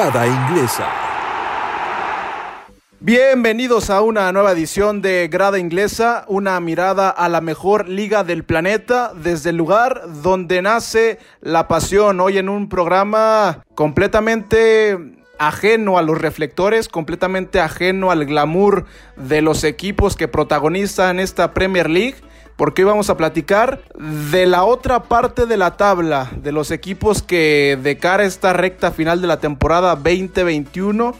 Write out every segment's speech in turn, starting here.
Grada Inglesa. Bienvenidos a una nueva edición de Grada Inglesa, una mirada a la mejor liga del planeta desde el lugar donde nace la pasión. Hoy en un programa completamente ajeno a los reflectores, completamente ajeno al glamour de los equipos que protagonizan esta Premier League porque hoy vamos a platicar de la otra parte de la tabla, de los equipos que de cara a esta recta final de la temporada 2021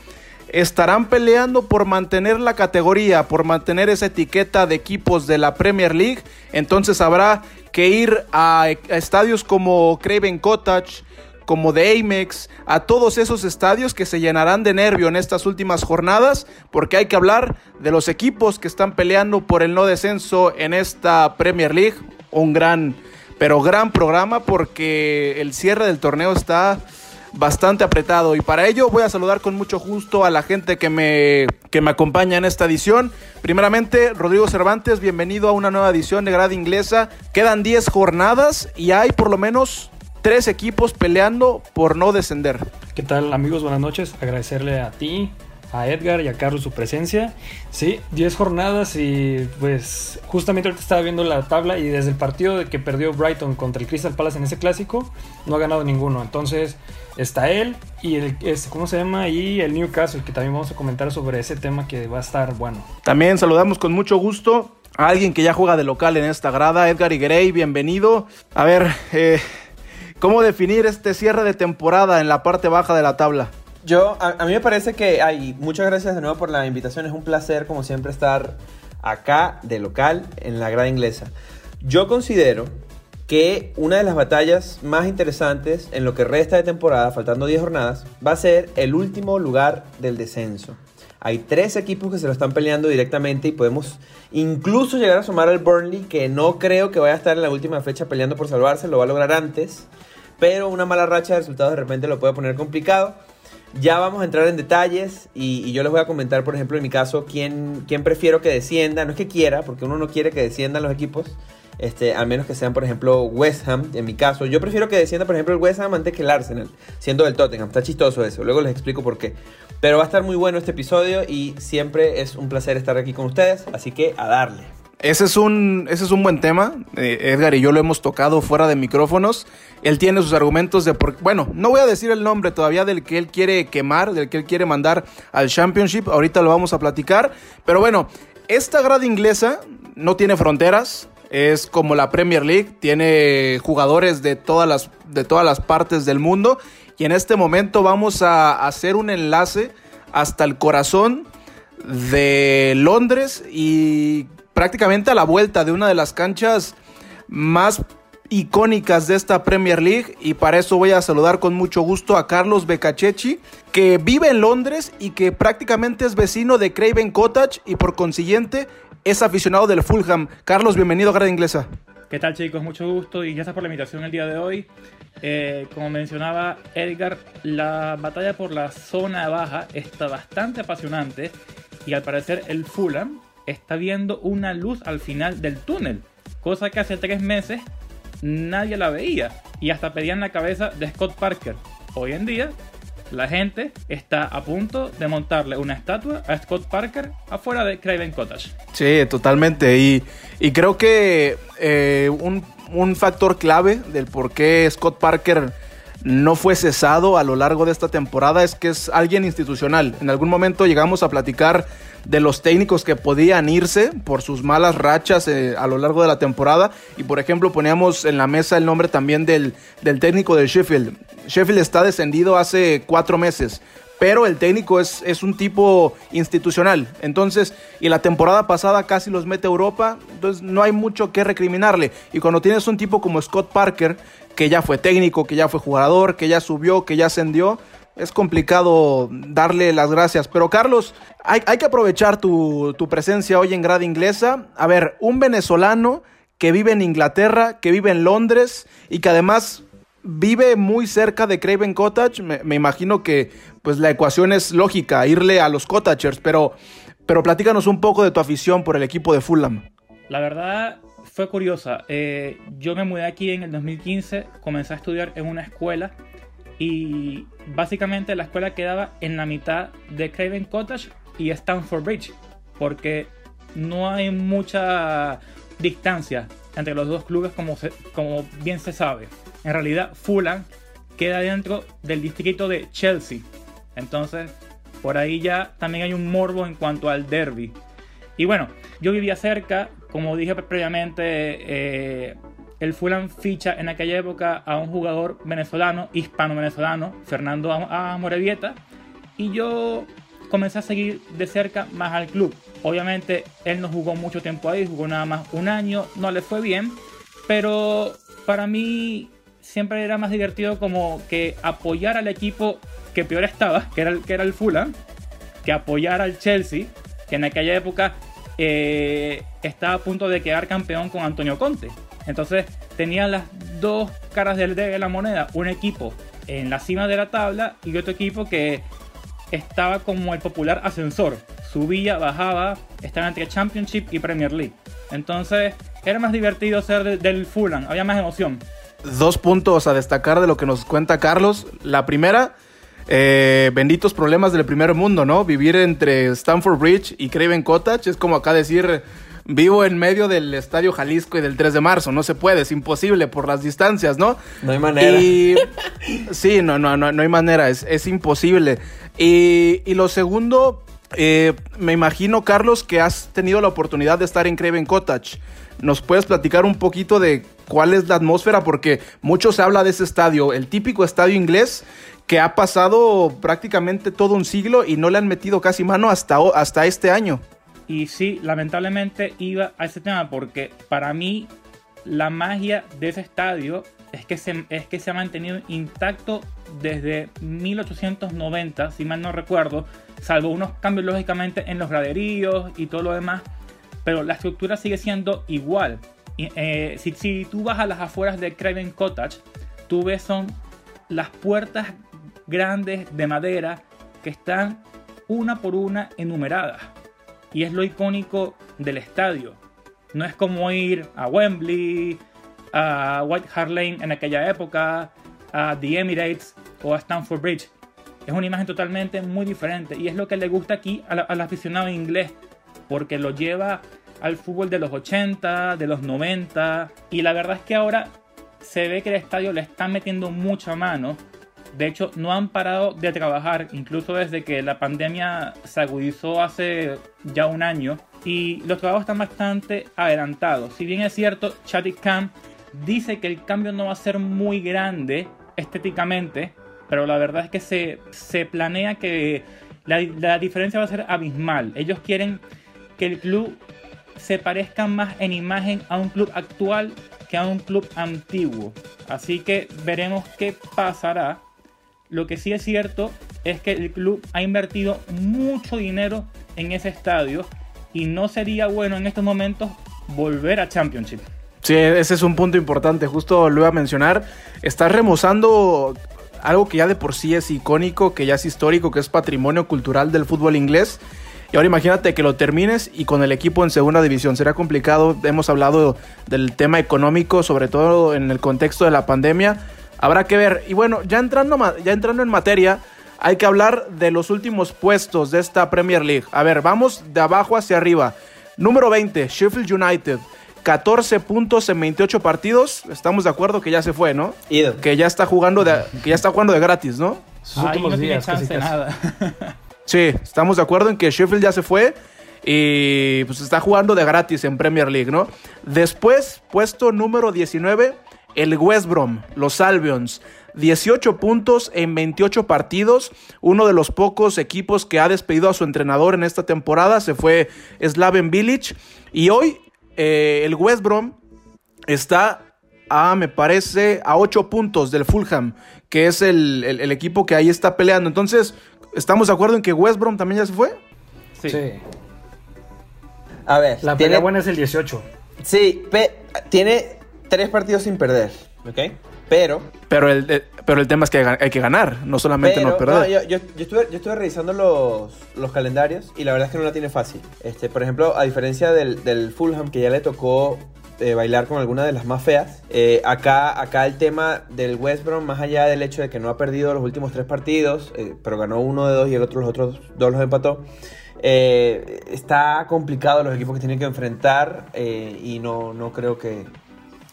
estarán peleando por mantener la categoría, por mantener esa etiqueta de equipos de la Premier League. Entonces habrá que ir a, estadios como Craven Cottage, como de Amex, a todos esos estadios que se llenarán de nervio en estas últimas jornadas, porque hay que hablar de los equipos que están peleando por el no descenso en esta Premier League. Un gran, pero gran programa porque el cierre del torneo está bastante apretado y para ello voy a saludar con mucho gusto a la gente que me, que me acompaña en esta edición. Primeramente, Rodrigo Cervantes, bienvenido a una nueva edición de Grada Inglesa. Quedan 10 jornadas y hay por lo menos tres equipos peleando por no descender. ¿Qué tal amigos? Buenas noches. Agradecerle a ti, a Edgar y a Carlos su presencia. Sí, 10 jornadas y pues justamente ahorita estaba viendo la tabla y desde el partido de que perdió Brighton contra el Crystal Palace en ese clásico, no ha ganado ninguno. Entonces está él y el, ¿cómo se llama? Y el Newcastle, que también vamos a comentar sobre ese tema que va a estar bueno. También saludamos con mucho gusto a alguien que ya juega de local en esta grada, Edgar Iguerey, bienvenido. A ver, eh, ¿cómo definir este cierre de temporada en la parte baja de la tabla? Yo, a, mí me parece que hay, muchas gracias de nuevo por la invitación, es un placer como siempre estar acá de local en la grada inglesa. Yo considero que una de las batallas más interesantes en lo que resta de temporada, faltando 10 jornadas, va a ser el último lugar del descenso. Hay tres equipos que se lo están peleando directamente y podemos incluso llegar a sumar al Burnley, que no creo que vaya a estar en la última fecha peleando por salvarse, lo va a lograr antes, pero una mala racha de resultados de repente lo puede poner complicado. Ya vamos a entrar en detalles y, yo les voy a comentar, por ejemplo, en mi caso, quién, quién prefiero que descienda. No es que quiera, porque uno no quiere que desciendan los equipos, este, a menos que sean, por ejemplo, West Ham, en mi caso. Yo prefiero que descienda, por ejemplo, el West Ham antes que el Arsenal, siendo del Tottenham. Está chistoso eso, luego les explico por qué. Pero va a estar muy bueno este episodio y siempre es un placer estar aquí con ustedes, así que a darle. Ese es un, ese es un buen tema. Eh, Edgar y yo lo hemos tocado fuera de micrófonos. Él tiene sus argumentos de por Bueno, no voy a decir el nombre todavía del que él quiere quemar, del que él quiere mandar al Championship. Ahorita lo vamos a platicar. Pero bueno, esta grada inglesa no tiene fronteras. Es como la Premier League. Tiene jugadores de todas las, de todas las partes del mundo. Y en este momento vamos a hacer un enlace hasta el corazón de Londres y prácticamente a la vuelta de una de las canchas más icónicas de esta Premier League y para eso voy a saludar con mucho gusto a Carlos Beccachechi que vive en Londres y que prácticamente es vecino de Craven Cottage y por consiguiente es aficionado del Fulham. Carlos, bienvenido a Grada Inglesa. ¿Qué tal chicos? Mucho gusto y gracias por la invitación el día de hoy. Eh, como mencionaba Edgar, la batalla por la zona baja está bastante apasionante y al parecer el Fulham está viendo una luz al final del túnel, cosa que hace tres meses nadie la veía y hasta pedían la cabeza de Scott Parker. Hoy en día la gente está a punto de montarle una estatua a Scott Parker afuera de Craven Cottage. Sí, totalmente. Y, y creo que eh, un, un, factor clave del por qué Scott Parker no fue cesado a lo largo de esta temporada es que es alguien institucional. En algún momento llegamos a platicar de los técnicos que podían irse por sus malas rachas eh, a lo largo de la temporada. Y por ejemplo poníamos en la mesa el nombre también del, del técnico de Sheffield. Sheffield está descendido hace cuatro meses pero el técnico es, es, un tipo institucional. Entonces, y la temporada pasada casi los mete a Europa, entonces no hay mucho que recriminarle. Y cuando tienes un tipo como Scott Parker, que ya fue técnico, que ya fue jugador, que ya subió, que ya ascendió, es complicado darle las gracias. Pero Carlos, hay, que aprovechar tu, presencia hoy en Grada Inglesa. A ver, un venezolano que vive en Inglaterra, que vive en Londres y que además vive muy cerca de Craven Cottage. Me, imagino que pues la ecuación es lógica, irle a los Cottagers, pero, pero platícanos un poco de tu afición por el equipo de Fulham. La verdad fue curiosa. Eh, yo me mudé aquí en el 2015, comencé a estudiar en una escuela y básicamente la escuela quedaba en la mitad de Craven Cottage y Stanford Bridge, porque no hay mucha distancia entre los dos clubes como, bien se sabe. En realidad, Fulham queda dentro del distrito de Chelsea. Entonces, por ahí ya también hay un morbo en cuanto al derby. Y bueno, yo vivía cerca, como dije previamente, eh, el Fulham ficha en aquella época a un jugador venezolano, hispano-venezolano, Fernando Amorevieta, y yo comencé a seguir de cerca más al club. Obviamente él no jugó mucho tiempo ahí, jugó nada más un año, no le fue bien, pero para mí siempre era más divertido como que apoyar al equipo que peor estaba, que era el, que era el Fulham, que apoyar al Chelsea, que en aquella época eh, estaba a punto de quedar campeón con Antonio Conte. Entonces tenía las dos caras de la moneda, un equipo en la cima de la tabla y otro equipo que estaba como el popular ascensor, subía, bajaba, estaba entre Championship y Premier League. Entonces era más divertido ser del Fulham, había más emoción. Dos puntos a destacar de lo que nos cuenta Carlos. La primera, eh, benditos problemas del primer mundo, ¿no? Vivir entre Stamford Bridge y Craven Cottage es como acá decir, vivo en medio del Estadio Jalisco y del 3 de marzo. No se puede, es imposible por las distancias, ¿no? No hay manera. sí, no, no, no, no hay manera, es, es imposible. Y, y, lo segundo, eh, me imagino, Carlos, que has tenido la oportunidad de estar en Craven Cottage. ¿Nos puedes platicar un poquito de cuál es la atmósfera? Porque mucho se habla de ese estadio, el típico estadio inglés que ha pasado prácticamente todo un siglo y no le han metido casi mano hasta, hasta este año. Y sí, lamentablemente iba a ese tema porque para mí la magia de ese estadio es que se, es que se ha mantenido intacto desde 1890, si mal no recuerdo, salvo unos cambios lógicamente en los graderíos y todo lo demás, pero la estructura sigue siendo igual. Eh, si, si, tú vas a las afueras de Craven Cottage, tú ves son las puertas grandes de madera que están una por una enumeradas. Y es lo icónico del estadio. No es como ir a Wembley, a White Hart Lane en aquella época, a The Emirates o a Stamford Bridge. Es una imagen totalmente muy diferente y es lo que le gusta aquí al, aficionado inglés porque lo lleva al fútbol de los 80, de los 90 y la verdad es que ahora se ve que el estadio le está metiendo mucha mano de hecho, no han parado de trabajar, incluso desde que la pandemia se agudizó hace ya un año. Y los trabajos están bastante adelantados. Si bien es cierto, Chadwick Khan dice que el cambio no va a ser muy grande estéticamente, pero la verdad es que se, planea que la diferencia va a ser abismal. Ellos quieren que el club se parezca más en imagen a un club actual que a un club antiguo. Así que veremos qué pasará. Lo que sí es cierto es que el club ha invertido mucho dinero en ese estadio y no sería bueno en estos momentos volver a Championship. Sí, ese es un punto importante, justo lo iba a mencionar. Estás remozando algo que ya de por sí es icónico, que ya es histórico, que es patrimonio cultural del fútbol inglés. Y ahora imagínate que lo termines y con el equipo en segunda división. Será complicado. Hemos hablado del tema económico, sobre todo en el contexto de la pandemia. Habrá que ver. Y bueno, ya entrando, ya entrando en materia, hay que hablar de los últimos puestos de esta Premier League. A ver, vamos de abajo hacia arriba. Número 20, Sheffield United. 14 puntos en 28 partidos. Estamos de acuerdo que ya se fue, ¿no? Que ya está jugando de, que ya está jugando de gratis, ¿no? Ahí no tiene chance nada. sí, estamos de acuerdo en que Sheffield ya se fue y pues está jugando de gratis en Premier League, ¿no? Después, puesto número 19, el West Brom, los Albions. 18 puntos en 28 partidos, uno de los pocos equipos que ha despedido a su entrenador en esta temporada, se fue Slaven Village y hoy eh, el West Brom está a, me parece, a 8 puntos del Fulham, que es el, equipo que ahí está peleando. Entonces, ¿estamos de acuerdo en que West Brom también ya se fue? Sí. A ver, la pelea buena es el 18. Sí, tiene tres partidos sin perder, ¿ok? Pero... Pero el, pero el tema es que hay que ganar, no solamente no perder. yo, estuve, revisando los, los, calendarios y la verdad es que no la tiene fácil. Este, por ejemplo, a diferencia del, Fulham que ya le tocó eh, bailar con alguna de las más feas. Eh, acá, acá el tema del West Brom, más allá del hecho de que no ha perdido los últimos tres partidos, eh, pero ganó uno de dos y el otro los otros dos los empató. está complicado los equipos que tienen que enfrentar y no, no creo que,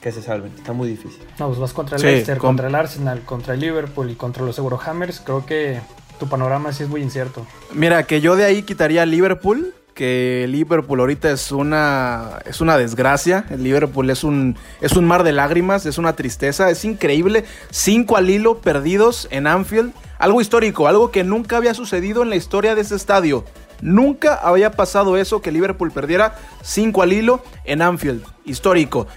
que se salven. Está muy difícil. No, pues vas contra el Leicester, contra el Arsenal, contra el Liverpool y contra los Eurohammers. Creo que tu panorama sí es muy incierto. Mira, que yo de ahí quitaría Liverpool que Liverpool ahorita es una, es una desgracia. El Liverpool es un, es un mar de lágrimas, es una tristeza. Es increíble. Cinco al hilo perdidos en Anfield. Algo histórico, algo que nunca había sucedido en la historia de ese estadio. Nunca había pasado eso que Liverpool perdiera cinco al hilo en Anfield. Histórico.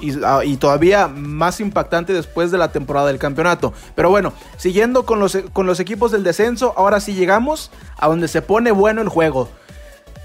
Y, ah, y, todavía más impactante después de la temporada del campeonato. Pero bueno, siguiendo con los, con los equipos del descenso, ahora sí llegamos a donde se pone bueno el juego.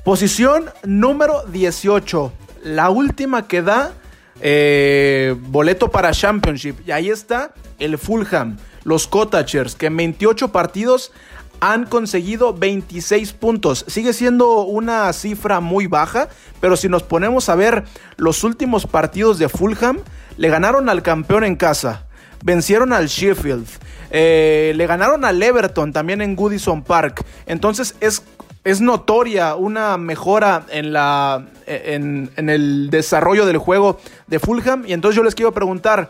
Posición número 18. La última que da eh, boleto para Championship. Y ahí está el Fulham, los Cottagers, que en 28 partidos han conseguido 26 puntos. Sigue siendo una cifra muy baja, pero si nos ponemos a ver los últimos partidos de Fulham, le ganaron al campeón en casa, vencieron al Sheffield, eh, le ganaron al Everton también en Goodison Park. Entonces es es notoria una mejora en, la, en, el desarrollo del juego de Fulham. Y entonces yo les quiero preguntar,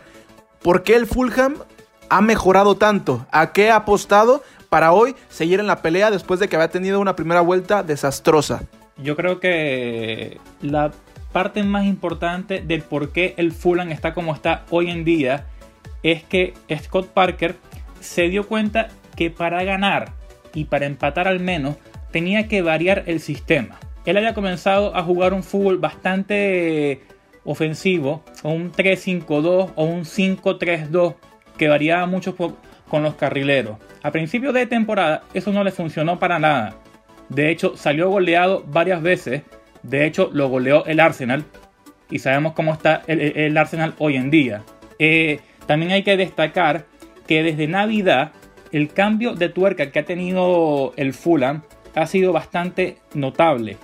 ¿por qué el Fulham ha mejorado tanto? ¿A qué ha apostado para hoy seguir en la pelea después de que había tenido una primera vuelta desastrosa? Yo creo que la parte más importante del por qué el Fulham está como está hoy en día es que Scott Parker se dio cuenta que para ganar y para empatar al menos tenía que variar el sistema. Él había comenzado a jugar un fútbol bastante ofensivo, un 3-5-2 o un 5-3-2, que variaba mucho con los carrileros. A principio de temporada eso no le funcionó para nada. De hecho, salió goleado varias veces. De hecho, lo goleó el Arsenal. Y sabemos cómo está el, Arsenal hoy en día. Eh, también hay que destacar que desde Navidad el cambio de tuerca que ha tenido el Fulham ha sido bastante notable,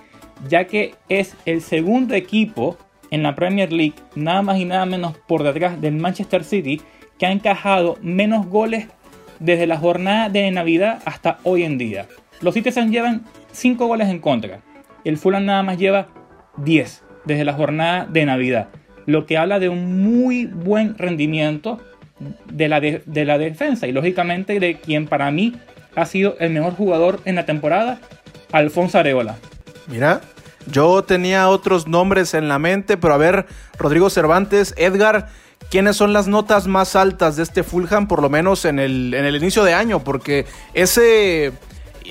ya que es el segundo equipo en la Premier League, nada más y nada menos por detrás del Manchester City, que ha encajado menos goles desde la jornada de Navidad hasta hoy en día. Los Citizens llevan 5 goles en contra, el Fulham nada más lleva 10 desde la jornada de Navidad, lo que habla de un muy buen rendimiento de la, de la defensa y lógicamente de quien para mí ha sido el mejor jugador en la temporada, Alfonso Areola. Mira, yo tenía otros nombres en la mente, pero a ver, Rodrigo Cervantes, Edgar, ¿quiénes son las notas más altas de este Fulham, por lo menos en el, en el inicio de año? Porque ese.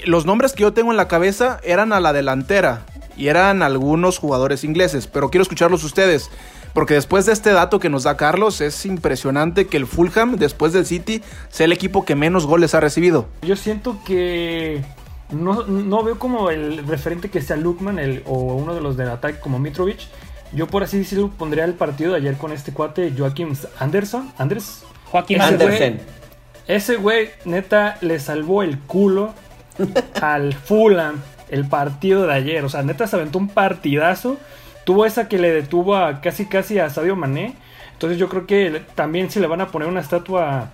Los nombres que yo tengo en la cabeza eran a la delantera y eran algunos jugadores ingleses, pero quiero escucharlos ustedes. Porque después de este dato que nos da Carlos, es impresionante que el Fulham, después del City, sea el equipo que menos goles ha recibido. Yo siento que no, veo como el referente que sea Lukman el, o uno de los del ataque como Mitrovic. Yo por así decirlo pondría el partido de ayer con este cuate Joaquim Anderson. Anders. Joaquim Andersen. ese güey neta le salvó el culo al Fulham el partido de ayer. O sea, neta se aventó un partidazo tuvo esa que le detuvo a casi casi a Sadio Mané. Entonces yo creo que también si le van a poner una estatua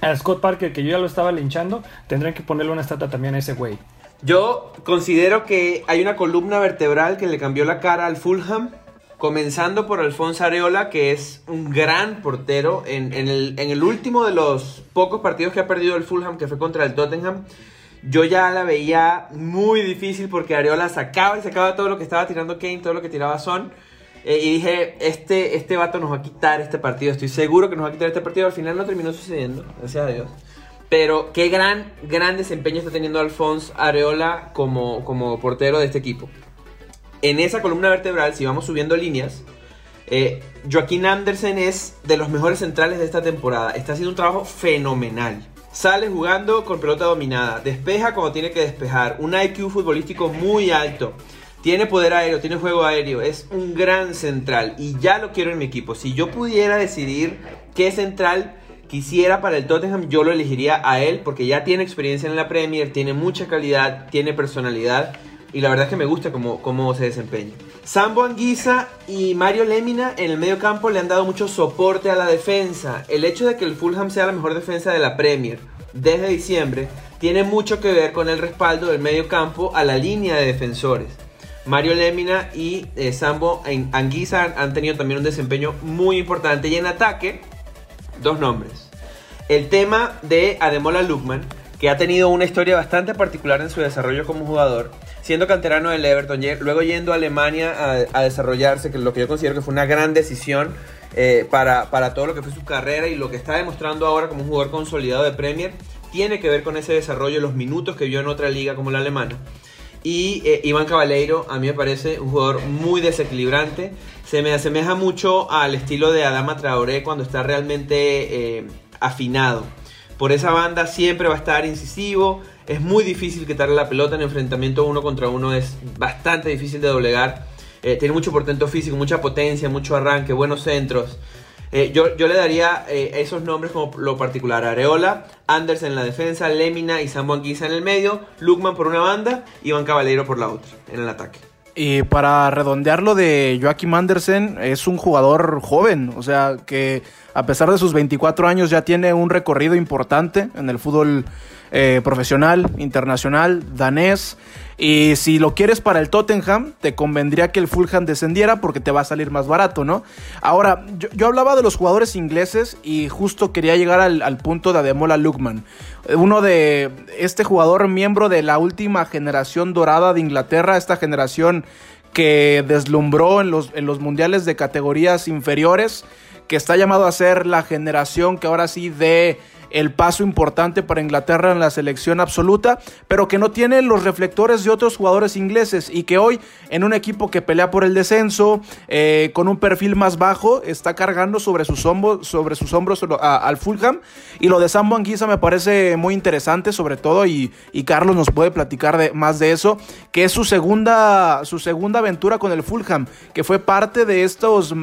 a Scott Parker, que yo ya lo estaba linchando, tendrán que ponerle una estatua también a ese güey. Yo considero que hay una columna vertebral que le cambió la cara al Fulham, comenzando por Alfonso Areola, que es un gran portero. En, el, en el último de los pocos partidos que ha perdido el Fulham, que fue contra el Tottenham, yo ya la veía muy difícil porque Areola sacaba y sacaba todo lo que estaba tirando Kane, todo lo que tiraba Son. Eh, y dije, este, este vato nos va a quitar este partido. Estoy seguro que nos va a quitar este partido. Al final no terminó sucediendo, gracias a Dios. Pero qué gran, gran desempeño está teniendo Alfonso Areola como, como portero de este equipo. En esa columna vertebral, si vamos subiendo líneas, eh, Joaquín Andersen es de los mejores centrales de esta temporada. Está haciendo un trabajo fenomenal. Sale jugando con pelota dominada, despeja cuando tiene que despejar, un IQ futbolístico muy alto, tiene poder aéreo, tiene juego aéreo, es un gran central y ya lo quiero en mi equipo. Si yo pudiera decidir qué central quisiera para el Tottenham, yo lo elegiría a él porque ya tiene experiencia en la Premier, tiene mucha calidad, tiene personalidad. Y la verdad es que me gusta cómo, cómo se desempeña. Sambo Anguisa y Mario Lemina en el medio campo le han dado mucho soporte a la defensa. El hecho de que el Fulham sea la mejor defensa de la Premier desde diciembre tiene mucho que ver con el respaldo del medio campo a la línea de defensores. Mario Lemina y eh, Sambo Anguisa han tenido también un desempeño muy importante. Y en ataque, dos nombres. El tema de Ademola Lukman, que ha tenido una historia bastante particular en su desarrollo como jugador siendo canterano del Everton, luego yendo a Alemania a, desarrollarse, que lo que yo considero que fue una gran decisión eh, para, todo lo que fue su carrera y lo que está demostrando ahora como un jugador consolidado de Premier, tiene que ver con ese desarrollo, los minutos que vio en otra liga como la alemana. Y eh, Iván Cabaleiro, a mí me parece un jugador muy desequilibrante. Se me asemeja mucho al estilo de Adama Traoré cuando está realmente eh, afinado. Por esa banda siempre va a estar incisivo, es muy difícil quitarle la pelota en enfrentamiento uno contra uno, es bastante difícil de doblegar. Eh, tiene mucho portento físico, mucha potencia, mucho arranque, buenos centros. Eh, yo, yo, le daría eh, esos nombres como lo particular. Areola, Anders en la defensa, Lemina y Sambo Anguisa en el medio, Lukman por una banda y Iván Caballero por la otra, en el ataque. Y para redondearlo de Joachim Andersen, es un jugador joven, o sea que a pesar de sus 24 años ya tiene un recorrido importante en el fútbol eh, profesional, internacional, danés. Y si lo quieres para el Tottenham, te convendría que el Fulham descendiera porque te va a salir más barato, ¿no? Ahora, yo, hablaba de los jugadores ingleses y justo quería llegar al, punto de Ademola Lukman. Uno de este jugador miembro de la última generación dorada de Inglaterra, esta generación que deslumbró en los, en los mundiales de categorías inferiores, que está llamado a ser la generación que ahora sí de el paso importante para Inglaterra en la selección absoluta, pero que no tiene los reflectores de otros jugadores ingleses y que hoy en un equipo que pelea por el descenso, eh, con un perfil más bajo, está cargando sobre sus hombros, sobre sus hombros al Fulham. Y lo de Sambo Anguisa me parece muy interesante, sobre todo, y, Carlos nos puede platicar de, más de eso, que es su segunda, su segunda aventura con el Fulham, que fue parte de estos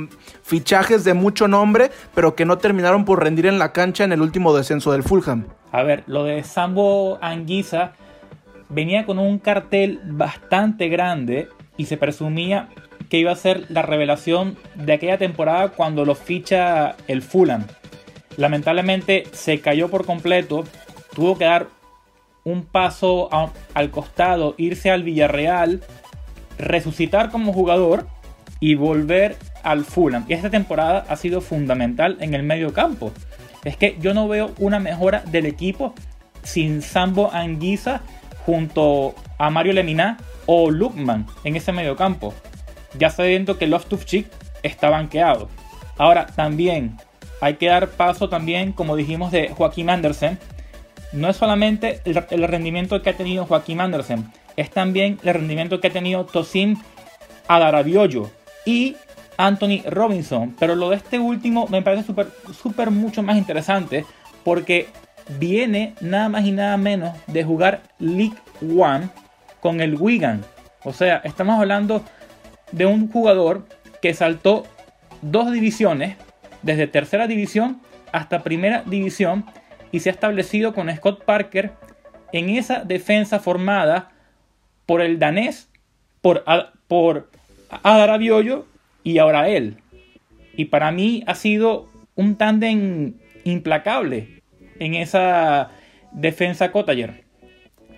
fichajes de mucho nombre, pero que no terminaron por rendir en la cancha en el último descenso del Fulham. A ver, lo de Sambo Anguisa venía con un cartel bastante grande y se presumía que iba a ser la revelación de aquella temporada cuando lo ficha el Fulham. Lamentablemente se cayó por completo, tuvo que dar un paso al costado, irse al Villarreal, resucitar como jugador y volver al Fulham. Y esta temporada ha sido fundamental en el medio campo. Es que yo no veo una mejora del equipo sin Sambo Anguisa junto a Mario Lemina o Lukman en ese medio campo. Ya sabiendo que Loftus-Cheek está banqueado. Ahora también hay que dar paso también, como dijimos, de Joaquín Andersen. No es solamente el, rendimiento que ha tenido Joaquín Andersen, es también el rendimiento que ha tenido Tosin Adarabiollo y Anthony Robinson. Pero lo de este último me parece súper, súper mucho más interesante porque viene nada más y nada menos de jugar League One con el Wigan. O sea, estamos hablando de un jugador que saltó dos divisiones, desde tercera división hasta primera división, y se ha establecido con Scott Parker en esa defensa formada por el danés, por, por Adarabiollo y ahora él. Y para mí ha sido un tándem implacable en esa defensa Cottager.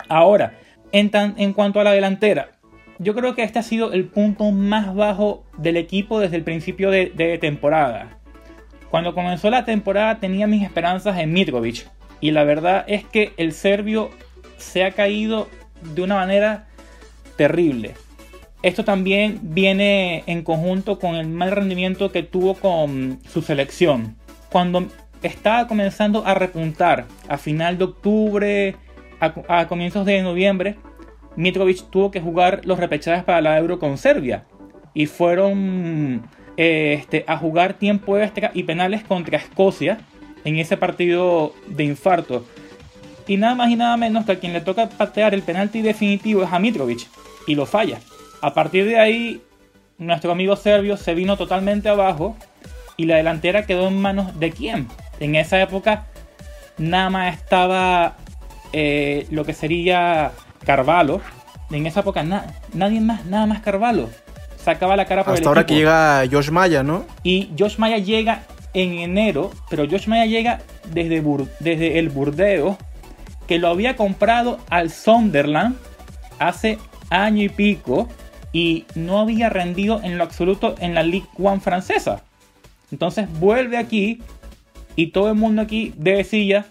Ahora, en, en cuanto a la delantera, yo creo que este ha sido el punto más bajo del equipo desde el principio de, temporada. Cuando comenzó la temporada tenía mis esperanzas en Mitrovic y la verdad es que el serbio se ha caído de una manera terrible. Esto también viene en conjunto con el mal rendimiento que tuvo con su selección. Cuando estaba comenzando a repuntar a final de octubre, a, comienzos de noviembre, Mitrovic tuvo que jugar los repechajes para la Euro con Serbia. Y fueron este, a jugar tiempo extra y penales contra Escocia en ese partido de infarto. Y nada más y nada menos que a quien le toca patear el penalti definitivo es a Mitrovic. Y lo falla. A partir de ahí, nuestro amigo serbio se vino totalmente abajo y la delantera quedó en manos de quién. En esa época nada más estaba eh, lo que sería Carvalho en esa época nadie más, nada más Carvalho sacaba la cara por Hasta ahora que llega Josh Maya, ¿no? Y Josh Maya llega en enero, pero Josh Maya llega desde, desde el Burdeos, que lo había comprado al Sunderland hace año y pico y no había rendido en lo absoluto en la Ligue 1 francesa. Entonces vuelve aquí y todo el mundo aquí decía,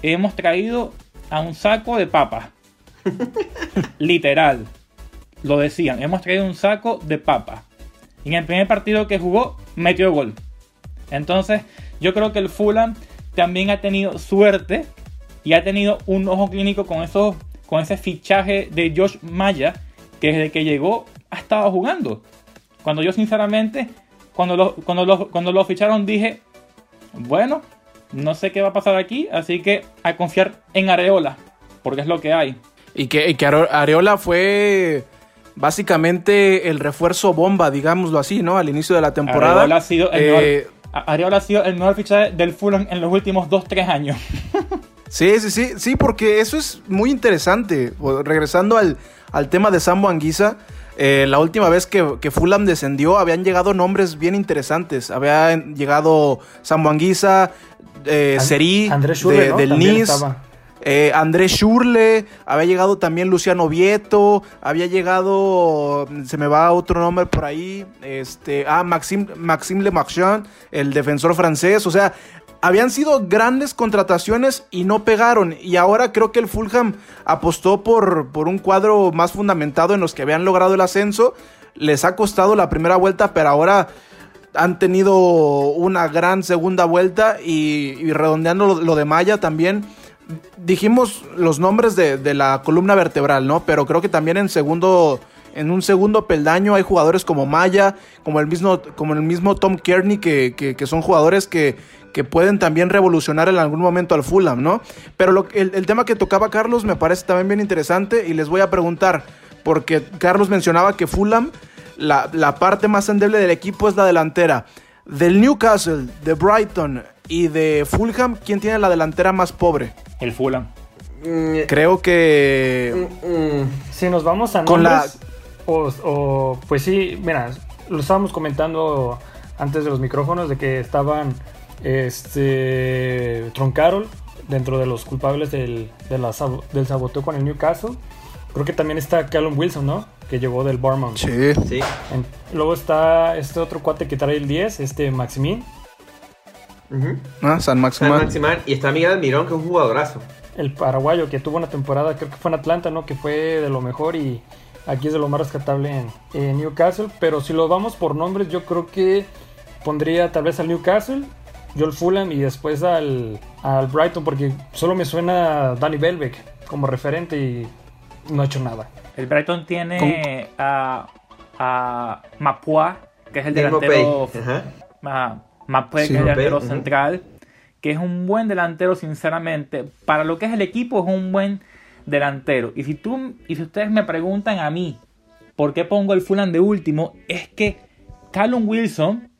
hemos traído a un saco de papas. Literal. Lo decían, hemos traído un saco de papas. Y en el primer partido que jugó, metió gol. Entonces, yo creo que el Fulham también ha tenido suerte y ha tenido un ojo clínico con, esos, con ese fichaje de Josh Maya, que desde que llegó ha estado jugando. Cuando yo sinceramente, cuando lo, cuando cuando lo ficharon dije, bueno, no sé qué va a pasar aquí, así que a confiar en Areola, porque es lo que hay. Y que, Areola fue básicamente el refuerzo bomba, digámoslo así, ¿no? Al inicio de la temporada. Areola ha sido el, mejor, Areola ha sido el mejor fichaje del Fulham en los últimos 2-3 años. sí, sí, sí, sí, porque eso es muy interesante. Regresando al, al tema de Sambo Anguisa, eh, la última vez que, Fulham descendió habían llegado nombres bien interesantes. Había llegado Sambo Anguisa, eh, Seri del Nice. Eh, Andrés Schurle, había llegado también Luciano Vieto, había llegado, se me va otro nombre por ahí, este, ah, Maxime, Maxime Le Marchand, el defensor francés, o sea, habían sido grandes contrataciones y no pegaron. Y ahora creo que el Fulham apostó por, por un cuadro más fundamentado en los que habían logrado el ascenso. Les ha costado la primera vuelta, pero ahora han tenido una gran segunda vuelta y, redondeando lo, de Maya también. Dijimos los nombres de, la columna vertebral, ¿no? Pero creo que también en segundo, en un segundo peldaño hay jugadores como Maya, como el mismo, como el mismo Tom Kearney, que, son jugadores que, que, pueden también revolucionar en algún momento al Fulham, ¿no? Pero el, el tema que tocaba Carlos me parece también bien interesante y les voy a preguntar, porque Carlos mencionaba que Fulham la, parte más endeble del equipo es la delantera. Del Newcastle, de Brighton y de Fulham, ¿quién tiene la delantera más pobre? El Fulham. Mm, Creo que. Mm, mm. Si nos vamos a con la. O, pues sí, mira, lo estábamos comentando antes de los micrófonos de que estaban este Troncarol dentro de los culpables del, del saboteo con el Newcastle. Creo que también está Callum Wilson, ¿no? que llegó del Bournemouth. Sí. sí. luego está este otro cuate que trae el 10, este Maximín. Ah, San Maximán. Y está Miguel Almirón, que es un jugadorazo. El paraguayo que tuvo una temporada, creo que fue en Atlanta, ¿no? Que fue de lo mejor y aquí es de lo más rescatable en, Newcastle. Pero si lo vamos por nombres, yo creo que pondría tal vez al Newcastle, yo al Fulham y después al, al Brighton, porque solo me suena Danny Belbeck como referente y no ha hecho nada. El Brighton tiene a, a Mapua, que es el delantero. Mapua, que es el delantero central, que es un buen delantero, sinceramente. Para lo que es el equipo, es un buen delantero. Y si tú y si ustedes me preguntan a mí por qué pongo el Fulham de último, es que Callum Wilson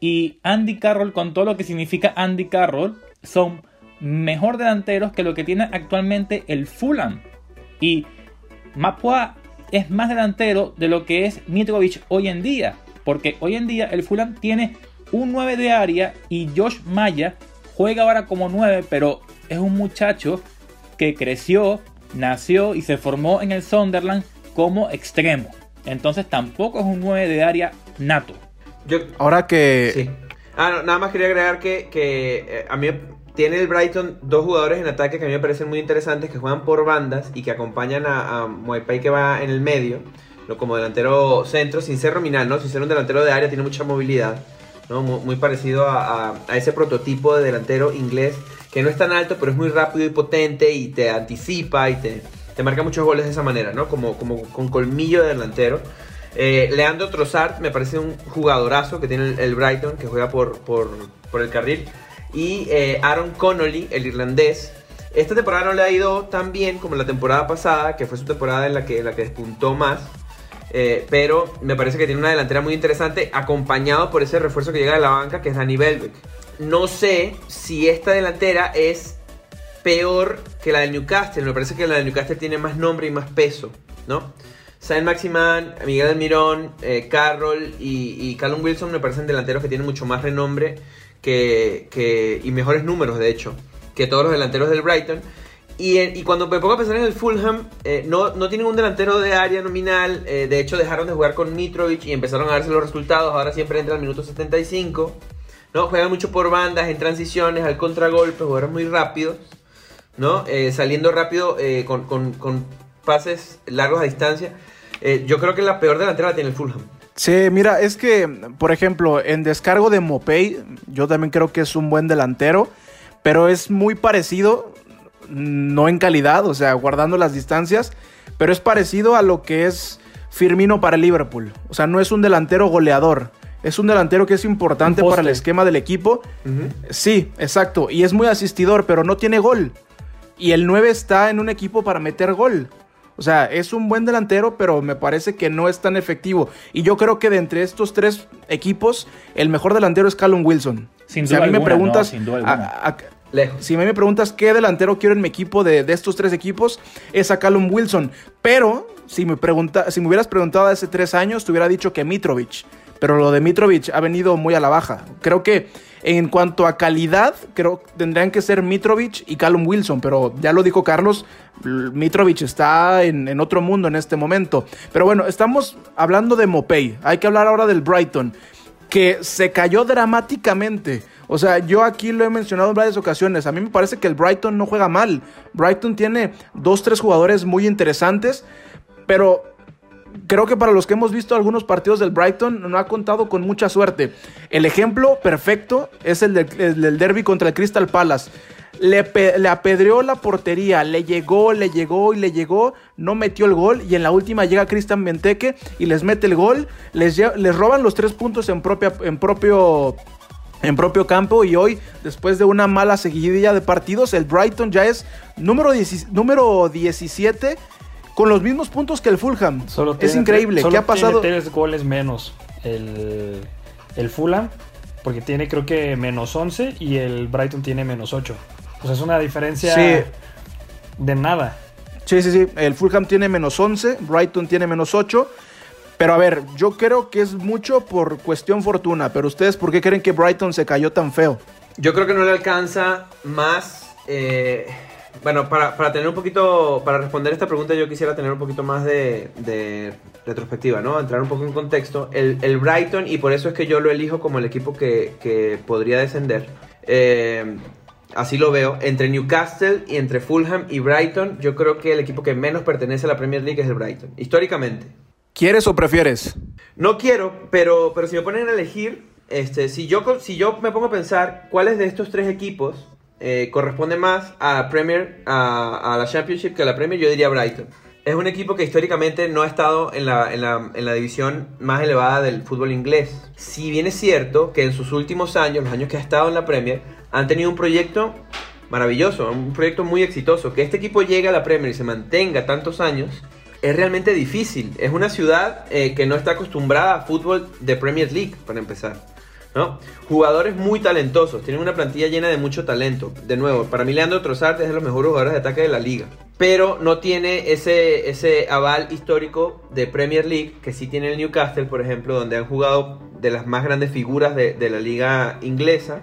y Andy Carroll, con todo lo que significa Andy Carroll, son mejor delanteros que lo que tiene actualmente el Fulham. Y Mapua es más delantero de lo que es Mitrovic hoy en día. Porque hoy en día el Fulham tiene un 9 de área y Josh Maya juega ahora como 9, pero es un muchacho que creció, nació y se formó en el Sunderland como extremo. Entonces tampoco es un 9 de área nato. Yo, ahora que... Sí. Ah, nada más quería agregar que, que eh, a mí tiene el Brighton dos jugadores en ataque que a mí me parecen muy interesantes, que juegan por bandas y que acompañan a, a que va en el medio, como delantero centro, sin ser nominal, ¿no? sin ser un delantero de área, tiene mucha movilidad, ¿no? muy, parecido a, ese prototipo de delantero inglés, que no es tan alto, pero es muy rápido y potente y te anticipa y te, te marca muchos goles de esa manera, ¿no? como, como con colmillo de delantero. Eh, Leandro Trossard me parece un jugadorazo que tiene el, Brighton, que juega por, por, el carril y eh, Aaron Connolly, el irlandés. Esta temporada no le ha ido tan bien como la temporada pasada, que fue su temporada en la que, la que despuntó más. Eh, pero me parece que tiene una delantera muy interesante, acompañado por ese refuerzo que llega de la banca, que es Danny Belbeck. No sé si esta delantera es peor que la del Newcastle. Me parece que la del Newcastle tiene más nombre y más peso. ¿no? Saint Maximan, Miguel Almirón, eh, Carroll y, y Callum Wilson me parecen delanteros que tienen mucho más renombre que, y mejores números, de hecho, que todos los delanteros del Brighton. Y, y cuando me pongo a pensar en el Fulham, eh, no, no tienen un delantero de área nominal. eh, de hecho, dejaron de jugar con Mitrovic y empezaron a darse los resultados. Ahora siempre entra al minuto 75. ¿no? Juegan mucho por bandas, en transiciones, al contragolpe, jugadores muy rápidos. ¿no? Eh, saliendo rápido eh, con- con pases largos a distancia. Eh, yo creo que la peor delantera la tiene el Fulham. Sí, mira, es que, por ejemplo, en descargo de Mopey, yo también creo que es un buen delantero, pero es muy parecido, no en calidad, o sea, guardando las distancias, pero es parecido a lo que es Firmino para el Liverpool. O sea, no es un delantero goleador, es un delantero que es importante para el esquema del equipo. Sí, exacto, y es muy asistidor, pero no tiene gol. Y el 9 está en un equipo para meter gol. O sea, es un buen delantero, pero me parece que no es tan efectivo. Y yo creo que de entre estos tres equipos, el mejor delantero es Callum Wilson. Sin si a duda mí me alguna, preguntas, no, sin duda a- alguna. a- Lejos. si a mí me preguntas qué delantero quiero en mi equipo de, de estos tres equipos, es a Callum Wilson. Pero si me, pregunta, si me hubieras preguntado hace tres años, te hubiera dicho que Mitrovic. Pero lo de Mitrovic ha venido muy a la baja. Creo que en cuanto a calidad, creo que tendrían que ser Mitrovic y Callum Wilson. Pero ya lo dijo Carlos, Mitrovic está en, en otro mundo en este momento. Pero bueno, estamos hablando de Mopey. Hay que hablar ahora del Brighton que se cayó dramáticamente. O sea, yo aquí lo he mencionado en varias ocasiones. A mí me parece que el Brighton no juega mal. Brighton tiene dos, tres jugadores muy interesantes, pero creo que para los que hemos visto algunos partidos del Brighton no ha contado con mucha suerte. El ejemplo perfecto es el, del- el del derby contra el Crystal Palace. Le, pe- le apedreó la portería, le llegó, le llegó y le llegó, no metió el gol y en la última llega Cristian Benteke y les mete el gol, les, roban los tres puntos en, propia, en propio en propio campo y hoy, después de una mala seguidilla de partidos, el Brighton ya es número, 10 número 17 con los mismos puntos que el Fulham. Solo es tiene- increíble. solo ¿Qué ha pasado? Tiene tres goles menos el, el Fulham, porque tiene creo que menos 11 y el Brighton tiene menos 8. O sea, es una diferencia Sí. de nada. Sí, sí, sí. El Fulham tiene menos 11, Brighton tiene menos 8. Pero a ver, yo creo que es mucho por cuestión fortuna. Pero ustedes, ¿por qué creen que Brighton se cayó tan feo? Yo creo que no le alcanza más. eh, bueno, para, para tener un poquito. Para responder esta pregunta, yo quisiera tener un poquito más de, de retrospectiva, ¿no? Entrar un poco en contexto. El, el Brighton, y por eso es que yo lo elijo como el equipo que, que podría descender. eh, así lo veo. Entre Newcastle y entre Fulham y Brighton, yo creo que el equipo que menos pertenece a la Premier League es el Brighton. Históricamente. ¿Quieres o prefieres? No quiero, pero, pero si me ponen a elegir, este, si, yo, si yo me pongo a pensar cuáles de estos tres equipos eh, corresponde más a Premier, a, la Championship que a la Premier, yo diría Brighton. Es un equipo que históricamente no ha estado en la, en la, en la división más elevada del fútbol inglés. Si bien es cierto que en sus últimos años, los años que ha estado en la Premier, han tenido un proyecto maravilloso, un proyecto muy exitoso. Que este equipo llegue a la Premier y se mantenga tantos años es realmente difícil. Es una ciudad eh, que no está acostumbrada a fútbol de Premier League, para empezar. ¿No? Jugadores muy talentosos, tienen una plantilla llena de mucho talento. De nuevo, para mí Leandro Trossard es de los mejores jugadores de ataque de la liga. Pero no tiene ese, ese aval histórico de Premier League que sí tiene el Newcastle, por ejemplo, donde han jugado de las más grandes figuras de, la liga inglesa.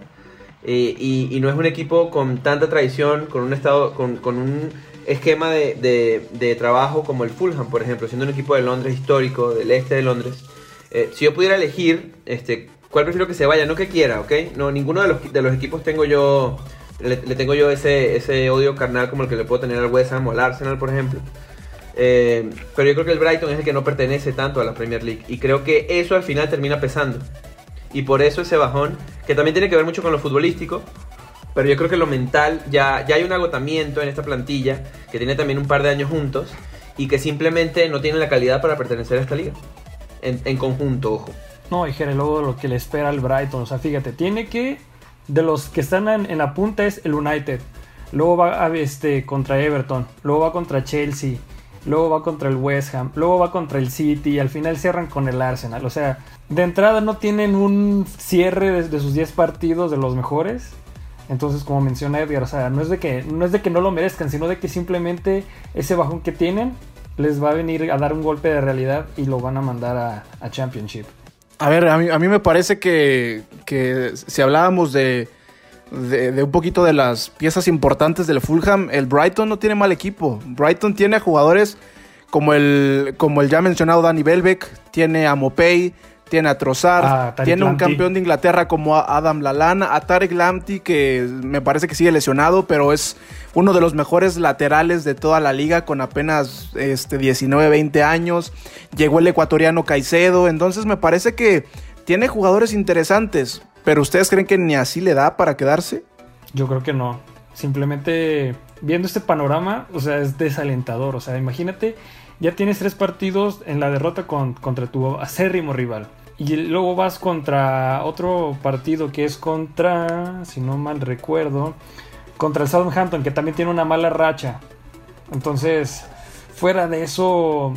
Eh, y, no es un equipo con tanta tradición, con un estado, con, un esquema de, de- de trabajo como el Fulham, por ejemplo, siendo un equipo de Londres histórico, del este de Londres. Eh, si yo pudiera elegir, este, ¿cuál prefiero que se vaya? No que quiera, ¿ok? No, ninguno de los, de los equipos tengo yo, le, le tengo yo ese, ese odio carnal como el que le puedo tener al West Ham o al Arsenal, por ejemplo. Eh, pero yo creo que el Brighton es el que no pertenece tanto a la Premier League. Y creo que eso al final termina pesando. Y por eso ese bajón, que también tiene que ver mucho con lo futbolístico, pero yo creo que lo mental, ya, ya hay un agotamiento en esta plantilla, que tiene también un par de años juntos, y que simplemente no tiene la calidad para pertenecer a esta liga. En, en conjunto, ojo. No, y Jere, luego lo que le espera al Brighton. O sea, fíjate, tiene que. De los que están en, la punta es el United. Luego va a, este, contra Everton. Luego va contra Chelsea. Luego va contra el West Ham. Luego va contra el City. Y al final cierran con el Arsenal. O sea, de entrada no tienen un cierre de, de sus 10 partidos de los mejores. Entonces, como menciona Edgar, o sea, no es, de que, no es de que no lo merezcan, sino de que simplemente ese bajón que tienen les va a venir a dar un golpe de realidad y lo van a mandar a, Championship. A ver, a mí, a mí me parece que, que si hablábamos de, de, un poquito de las piezas importantes del Fulham, el Brighton no tiene mal equipo. Brighton tiene jugadores como el, como el ya mencionado Danny Belbeck, tiene a Mopey, tiene a Trossard, ah, tiene un campeón de Inglaterra como Adam Lallana, a Tarek Lamptey que me parece que sigue lesionado, pero es uno de los mejores laterales de toda la liga con apenas este, 19, 20 años. Llegó el ecuatoriano Caicedo, entonces me parece que tiene jugadores interesantes, pero ¿ustedes creen que ni así le da para quedarse? Yo creo que no. Simplemente viendo este panorama, o sea, es desalentador. O sea, imagínate, ya tienes tres partidos en la derrota contra tu acérrimo rival. Y luego vas contra otro partido que es contra, si no mal recuerdo, contra el Southampton, que también tiene una mala racha. Entonces, fuera de eso,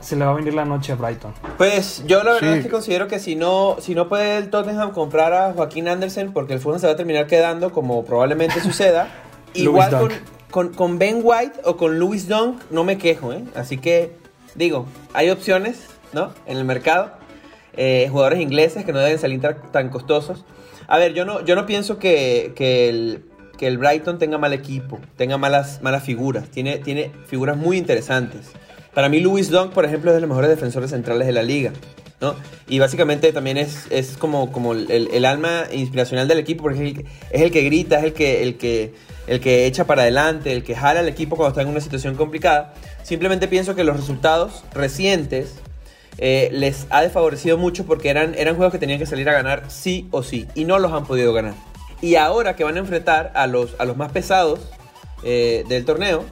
se le va a venir la noche a Brighton. Pues yo la verdad es que considero que si no, si no puede el Tottenham comprar a Joaquín Andersen, porque el fútbol se va a terminar quedando como probablemente suceda, igual con, con, Ben White o con Louis Dunk no me quejo, ¿eh? Así que digo, hay opciones, ¿no? En el mercado. Eh, jugadores ingleses que no deben salir tan costosos. A ver, yo no, yo no pienso que, que, el, que el Brighton tenga mal equipo, tenga malas, malas figuras. Tiene, tiene figuras muy interesantes. Para mí, Louis Dunk, por ejemplo, es de los mejores defensores centrales de la liga. ¿no? Y básicamente también es, es como, como el, el, alma inspiracional del equipo, porque es el, es el, que grita, es el que, el, que, el que echa para adelante, el que jala al equipo cuando está en una situación complicada. Simplemente pienso que los resultados recientes eh, les ha desfavorecido mucho porque eran, eran juegos que tenían que salir a ganar sí o sí y no los han podido ganar. Y ahora que van a enfrentar a los, a los más pesados eh, del torneo,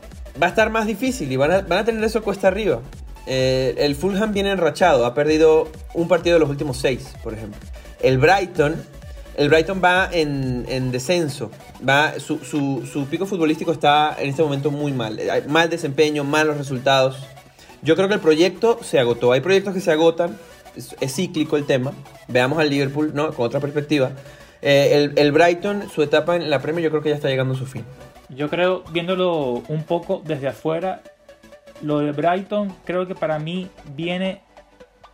va a estar más difícil y van a, van a tener eso cuesta arriba. Eh, el Fulham viene enrachado, ha perdido un partido de los últimos seis, por ejemplo. El Brighton, el Brighton va en, en descenso, va, su, su, su, pico futbolístico está en este momento muy mal. Mal desempeño, malos resultados. Yo creo que el proyecto se agotó. Hay proyectos que se agotan, es, cíclico el tema. Veamos al Liverpool ¿no? con otra perspectiva. Eh, el, Brighton, su etapa en la Premier, yo creo que ya está llegando a su fin. Yo creo, viéndolo un poco desde afuera, lo de Brighton creo que para mí viene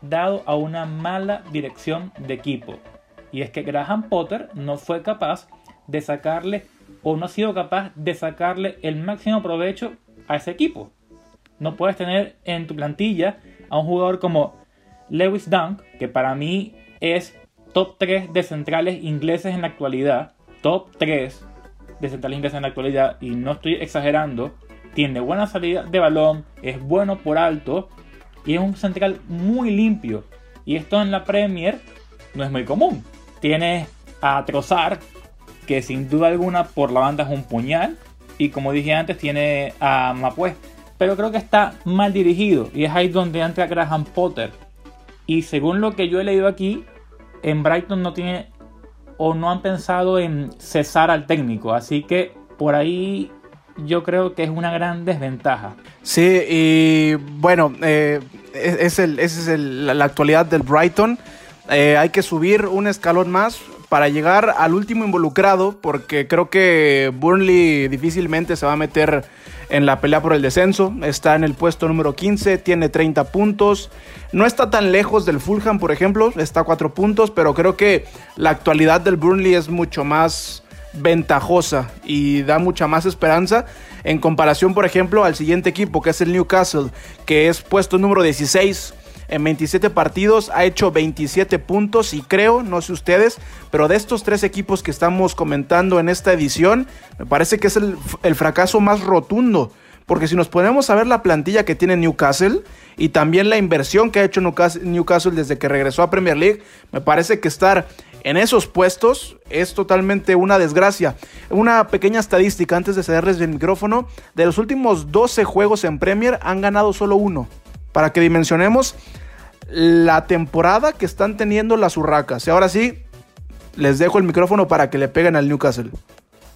dado a una mala dirección de equipo. Y es que Graham Potter no fue capaz de sacarle o no ha sido capaz de sacarle el máximo provecho a ese equipo. No puedes tener en tu plantilla a un jugador como Lewis Dunk, que para mí es top 3 de centrales ingleses en la actualidad. Top 3 de centrales ingleses en la actualidad. Y no estoy exagerando. Tiene buena salida de balón, es bueno por alto y es un central muy limpio. Y esto en la Premier no es muy común. Tienes a Trozar, que sin duda alguna por la banda es un puñal. Y como dije antes, tiene a Mapué, pero creo que está mal dirigido y es ahí donde entra Graham Potter. Y según lo que yo he leído aquí, en Brighton no tiene o no han pensado en cesar al técnico, así que por ahí yo creo que es una gran desventaja. Sí, y bueno, eh, es, el, esa es la actualidad del Brighton. Eh, hay que subir un escalón más para llegar al último involucrado, porque creo que Burnley difícilmente se va a meter en la pelea por el descenso. Está en el puesto número 15, tiene 30 puntos. No está tan lejos del Fulham, por ejemplo, está a 4 puntos, pero creo que la actualidad del Burnley es mucho más ventajosa y da mucha más esperanza en comparación, por ejemplo, al siguiente equipo, que es el Newcastle, que es puesto número 16 en 27 partidos, ha hecho 27 puntos y creo, no sé ustedes, pero de estos tres equipos que estamos comentando en esta edición, me parece que es el, fracaso más rotundo. Porque si nos ponemos a ver la plantilla que tiene Newcastle y también la inversión que ha hecho Newcastle desde que regresó a Premier League, me parece que estar en esos puestos es totalmente una desgracia. Una pequeña estadística antes de cederles el micrófono, de los últimos 12 juegos en Premier han ganado solo uno para que dimensionemos la temporada que están teniendo las Urracas. Y ahora sí, les dejo el micrófono para que le peguen al Newcastle.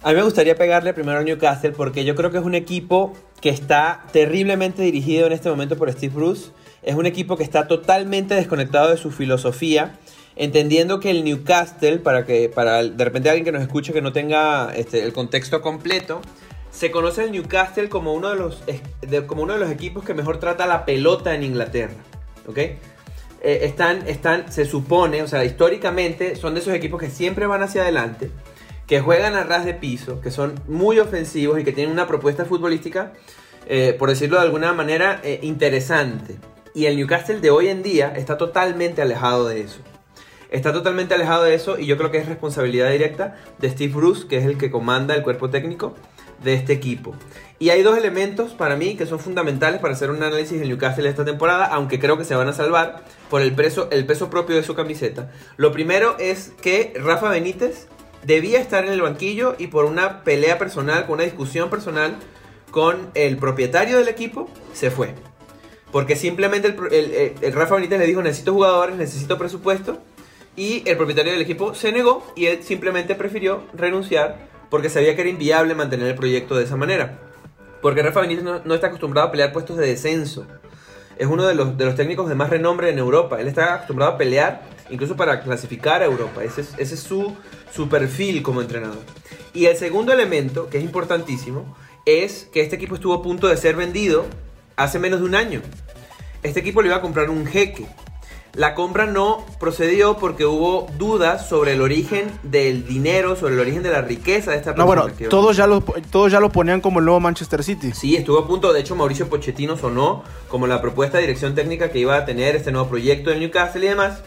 A mí me gustaría pegarle primero al Newcastle porque yo creo que es un equipo que está terriblemente dirigido en este momento por Steve Bruce. Es un equipo que está totalmente desconectado de su filosofía, entendiendo que el Newcastle, para que para de repente alguien que nos escuche que no tenga este, el contexto completo, se conoce el Newcastle como uno de los, como uno de los equipos que mejor trata la pelota en Inglaterra. ¿Ok? Eh, están, están, se supone, o sea, históricamente son de esos equipos que siempre van hacia adelante, que juegan a ras de piso, que son muy ofensivos y que tienen una propuesta futbolística, eh, por decirlo de alguna manera, eh, interesante. Y el Newcastle de hoy en día está totalmente alejado de eso. Está totalmente alejado de eso y yo creo que es responsabilidad directa de Steve Bruce, que es el que comanda el cuerpo técnico de este equipo. Y hay dos elementos para mí que son fundamentales para hacer un análisis del Newcastle esta temporada, aunque creo que se van a salvar por el peso, el peso propio de su camiseta. Lo primero es que Rafa Benítez debía estar en el banquillo y por una pelea personal, con una discusión personal con el propietario del equipo, se fue. Porque simplemente el, el Rafa Benítez le dijo necesito jugadores, necesito presupuesto. Y el propietario del equipo se negó y él simplemente prefirió renunciar porque sabía que era inviable mantener el proyecto de esa manera. Porque Rafa Benítez no, está acostumbrado a pelear puestos de descenso. Es uno de los, de los técnicos de más renombre en Europa. Él está acostumbrado a pelear incluso para clasificar a Europa. Ese es, ese es su, su perfil como entrenador. Y el segundo elemento, que es importantísimo, es que este equipo estuvo a punto de ser vendido hace menos de un año. Este equipo le iba a comprar un jeque. La compra no procedió porque hubo dudas sobre el origen del dinero, sobre el origen de la riqueza de esta persona. No, bueno, todos ya, lo, todos ya lo ponían como el nuevo Manchester City. Sí, estuvo a punto. De hecho, Mauricio Pochettino sonó como la propuesta de dirección técnica que iba a tener este nuevo proyecto del Newcastle y demás.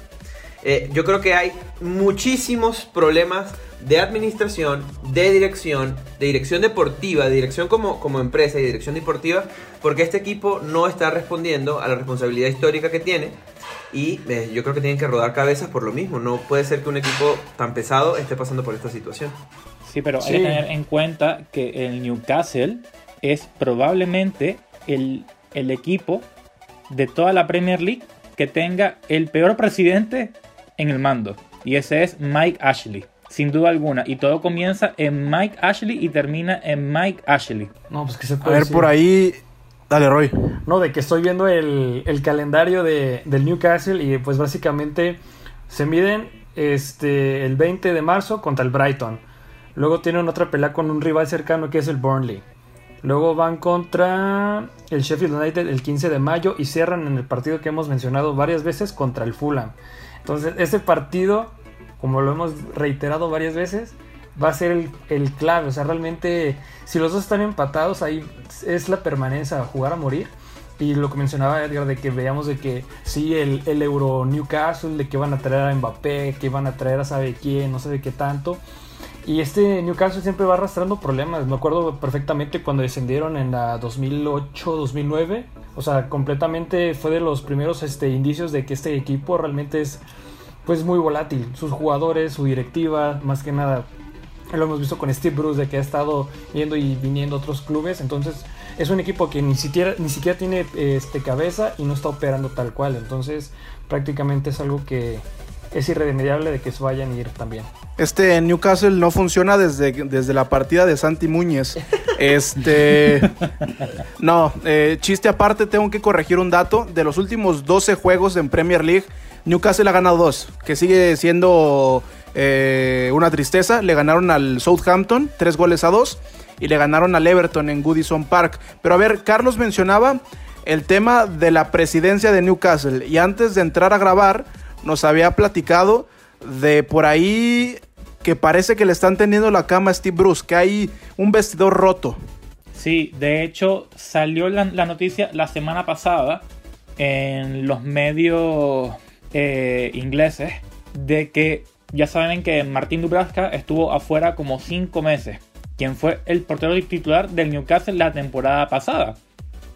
Eh, yo creo que hay muchísimos problemas de administración, de dirección, de dirección deportiva, de dirección como, como empresa y dirección deportiva, porque este equipo no está respondiendo a la responsabilidad histórica que tiene y eh, yo creo que tienen que rodar cabezas por lo mismo. No puede ser que un equipo tan pesado esté pasando por esta situación. Sí, pero hay que tener en cuenta que el Newcastle es probablemente el, el equipo de toda la Premier League que tenga el peor presidente en el mando. Y ese es Mike Ashley. Sin duda alguna. Y todo comienza en Mike Ashley y termina en Mike Ashley. No, pues que se puede A ver, por ahí Dale, Roy. No, de que estoy viendo el, calendario de, del Newcastle y pues básicamente se miden este, el 20 de marzo contra el Brighton. Luego tienen otra pelea con un rival cercano que es el Burnley. Luego van contra el Sheffield United el 15 de mayo y cierran en el partido que hemos mencionado varias veces contra el Fulham. Entonces, este partido, como lo hemos reiterado varias veces, va a ser el, clave. O sea, realmente, si los dos están empatados, ahí es la permanencia, jugar a morir. Y lo que mencionaba Edgar, de que veamos de que sí, el, el Euro Newcastle, de que van a traer a Mbappé, que van a traer a sabe quién, no sé de qué tanto. Y este Newcastle siempre va arrastrando problemas. Me acuerdo perfectamente cuando descendieron en la 2008-2009. O sea, completamente fue de los primeros este, indicios de que este equipo realmente es pues muy volátil. Sus jugadores, su directiva, más que nada lo hemos visto con Steve Bruce de que ha estado yendo y viniendo a otros clubes. Entonces es un equipo que ni siquiera, ni siquiera tiene este, cabeza y no está operando tal cual. Entonces prácticamente es algo que es irremediable de que se vayan a ir también. Este Newcastle no funciona desde, desde la partida de Santi Muñez. Este. No, eh, chiste aparte, tengo que corregir un dato. De los últimos 12 juegos en Premier League, Newcastle ha ganado dos, que sigue siendo eh, una tristeza. Le ganaron al Southampton, tres goles a dos. Y le ganaron al Everton en Goodison Park. Pero a ver, Carlos mencionaba el tema de la presidencia de Newcastle. Y antes de entrar a grabar, nos había platicado de por ahí que parece que le están teniendo la cama a Steve Bruce, que hay un vestidor roto. Sí, de hecho salió la, noticia la semana pasada en los medios eh, ingleses de que ya saben que Martín Dubraska estuvo afuera como 5 meses, quien fue el portero titular del Newcastle la temporada pasada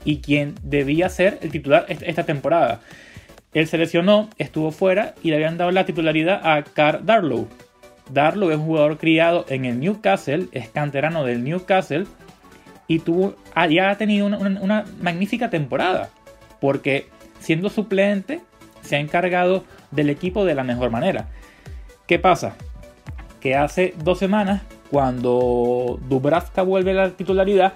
y quien debía ser el titular esta temporada. Él se lesionó, estuvo fuera y le habían dado la titularidad a Carl Darlow. Darlow es un jugador criado en el Newcastle, es canterano del Newcastle y tuvo, ya ha tenido una magnífica temporada porque siendo suplente se ha encargado del equipo de la mejor manera. ¿Qué pasa? Que hace dos semanas, cuando Dubravka vuelve a la titularidad,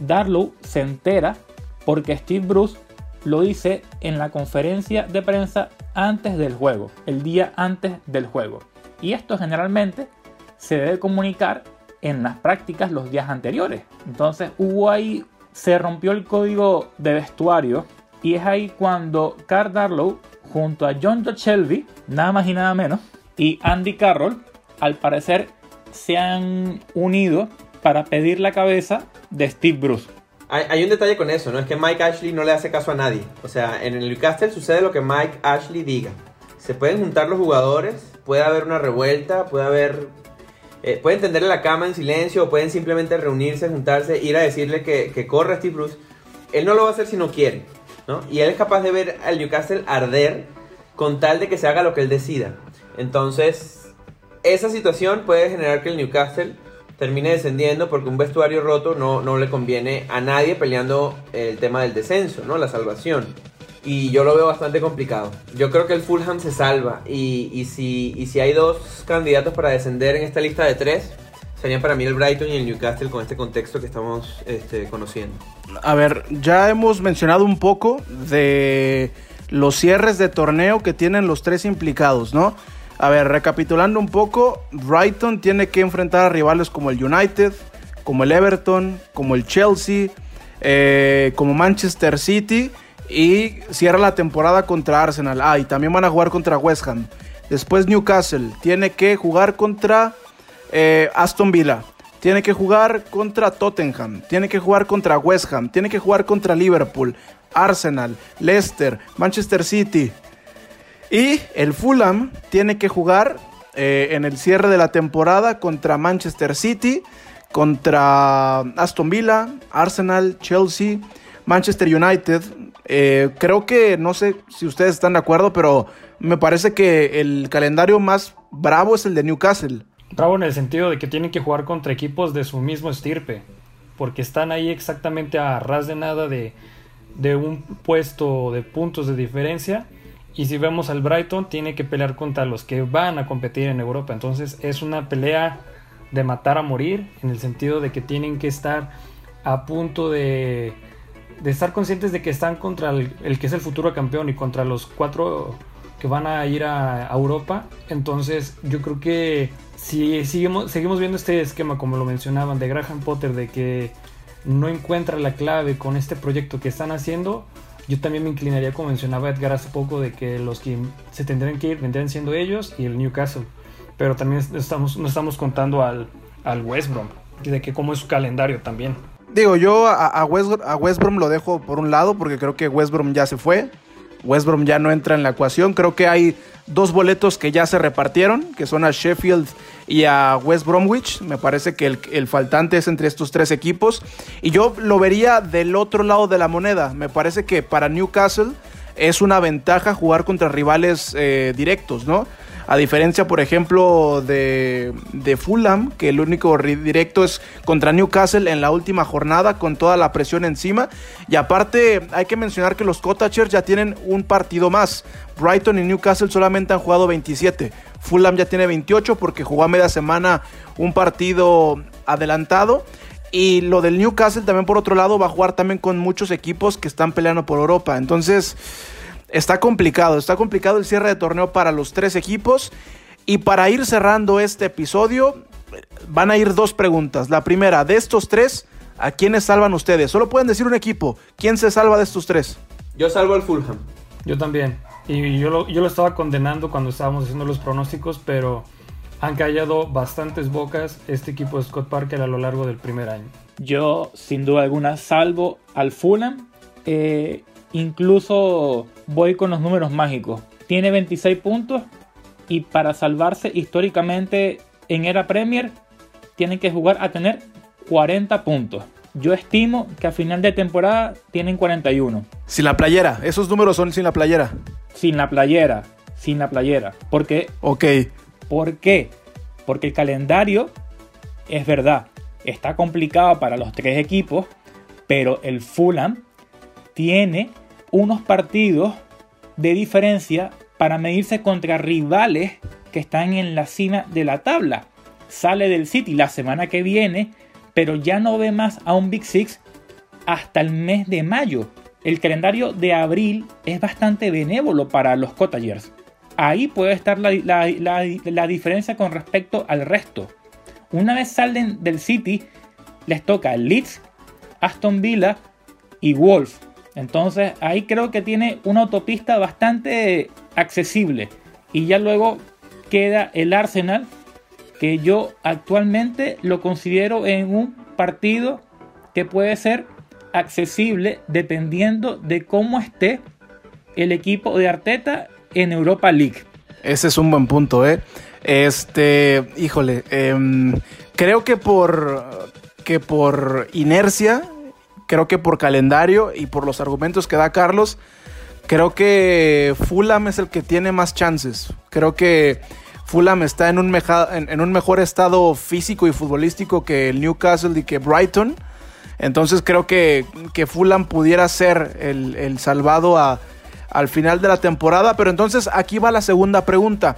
Darlow se entera porque Steve Bruce lo dice en la conferencia de prensa antes del juego, el día antes del juego. Y esto generalmente se debe comunicar en las prácticas los días anteriores. Entonces hubo ahí, se rompió el código de vestuario y es ahí cuando Carl Darlow junto a John Shelby, nada más y nada menos, y Andy Carroll, al parecer se han unido para pedir la cabeza de Steve Bruce. Hay, un detalle con eso, ¿no? Es que Mike Ashley no le hace caso a nadie. O sea, en el Newcastle sucede lo que Mike Ashley diga. Se pueden juntar los jugadores, puede haber una revuelta, puede haber... Eh, pueden tenderle la cama en silencio o pueden simplemente reunirse, juntarse, ir a decirle que, que corra Steve Bruce. Él no lo va a hacer si no quiere, ¿no? Y él es capaz de ver al Newcastle arder con tal de que se haga lo que él decida. Entonces, esa situación puede generar que el Newcastle termine descendiendo porque un vestuario roto no, no le conviene a nadie peleando el tema del descenso, ¿no? La salvación. Y yo lo veo bastante complicado. Yo creo que el Fulham se salva. Y, si, y si hay dos candidatos para descender en esta lista de tres, serían para mí el Brighton y el Newcastle con este contexto que estamos este, conociendo. A ver, ya hemos mencionado un poco de los cierres de torneo que tienen los tres implicados, ¿no? A ver, recapitulando un poco, Brighton tiene que enfrentar a rivales como el United, como el Everton, como el Chelsea, eh, como Manchester City y cierra la temporada contra Arsenal. Ah, y también van a jugar contra West Ham. Después Newcastle tiene que jugar contra eh, Aston Villa. Tiene que jugar contra Tottenham. Tiene que jugar contra West Ham. Tiene que jugar contra Liverpool, Arsenal, Leicester, Manchester City. Y el Fulham tiene que jugar eh, en el cierre de la temporada contra Manchester City, contra Aston Villa, Arsenal, Chelsea, Manchester United. Eh, creo que, no sé si ustedes están de acuerdo, pero me parece que el calendario más bravo es el de Newcastle. Bravo en el sentido de que tienen que jugar contra equipos de su mismo estirpe, porque están ahí exactamente a ras de nada de, de un puesto de puntos de diferencia y si vemos al Brighton, tiene que pelear contra los que van a competir en Europa. Entonces es una pelea de matar a morir, en el sentido de que tienen que estar a punto de, estar conscientes de que están contra el, que es el futuro campeón y contra los cuatro que van a ir a, Europa. Entonces yo creo que si seguimos, seguimos viendo este esquema, como lo mencionaban, de Graham Potter, de que no encuentra la clave con este proyecto que están haciendo, yo también me inclinaría, como mencionaba Edgar hace poco, de que los que se tendrían que ir vendrían siendo ellos y el Newcastle. Pero también estamos, no estamos contando al, al West Brom, de que cómo es su calendario también. Digo, yo a, a, West, a West Brom lo dejo por un lado porque creo que West Brom ya se fue. West Brom ya no entra en la ecuación. Creo que hay dos boletos que ya se repartieron, que son a Sheffield y a West Bromwich. Me parece que el, faltante es entre estos tres equipos. Y yo lo vería del otro lado de la moneda. Me parece que para Newcastle es una ventaja jugar contra rivales eh, directos, ¿no? A diferencia, por ejemplo, de, Fulham, que el único directo es contra Newcastle en la última jornada con toda la presión encima. Y aparte, hay que mencionar que los Cottagers ya tienen un partido más. Brighton y Newcastle solamente han jugado 27. Fulham ya tiene 28 porque jugó a media semana un partido adelantado. Y lo del Newcastle también por otro lado va a jugar también con muchos equipos que están peleando por Europa. Entonces está complicado, está complicado el cierre de torneo para los tres equipos. Y para ir cerrando este episodio, van a ir dos preguntas. La primera, de estos tres, ¿a quiénes salvan ustedes? Solo pueden decir un equipo. ¿Quién se salva de estos tres? Yo salvo al Fulham. Yo también. Y yo lo, yo lo estaba condenando cuando estábamos haciendo los pronósticos, pero han callado bastantes bocas este equipo de Scott Parker a lo largo del primer año. Yo, sin duda alguna, salvo al Fulham. Eh, incluso voy con los números mágicos. Tiene 26 puntos y para salvarse históricamente en era Premier tienen que jugar a tener 40 puntos. Yo estimo que a final de temporada tienen 41. Sin la playera, esos números son sin la playera. Sin la playera, sin la playera. Porque. Ok. ¿Por qué? Porque el calendario es verdad, está complicado para los tres equipos, pero el Fulham tiene unos partidos de diferencia para medirse contra rivales que están en la cima de la tabla. Sale del City la semana que viene, pero ya no ve más a un Big Six hasta el mes de mayo. El calendario de abril es bastante benévolo para los Cottagers. Ahí puede estar la, la diferencia con respecto al resto. Una vez salen del City, les toca Leeds, Aston Villa y Wolves. Entonces ahí creo que tiene una autopista bastante accesible. Y ya luego queda el Arsenal, que yo actualmente lo considero en un partido que puede ser accesible dependiendo de cómo esté el equipo de Arteta en Europa League. Ese es un buen punto, ¿eh? Este, híjole, em, creo que por, que por inercia, creo que por calendario y por los argumentos que da Carlos, creo que Fulham es el que tiene más chances. Creo que Fulham está en un, mejor estado físico y futbolístico que Newcastle y que Brighton. Entonces creo que, que Fulham pudiera ser el, salvado al final de la temporada. Pero entonces aquí va la segunda pregunta.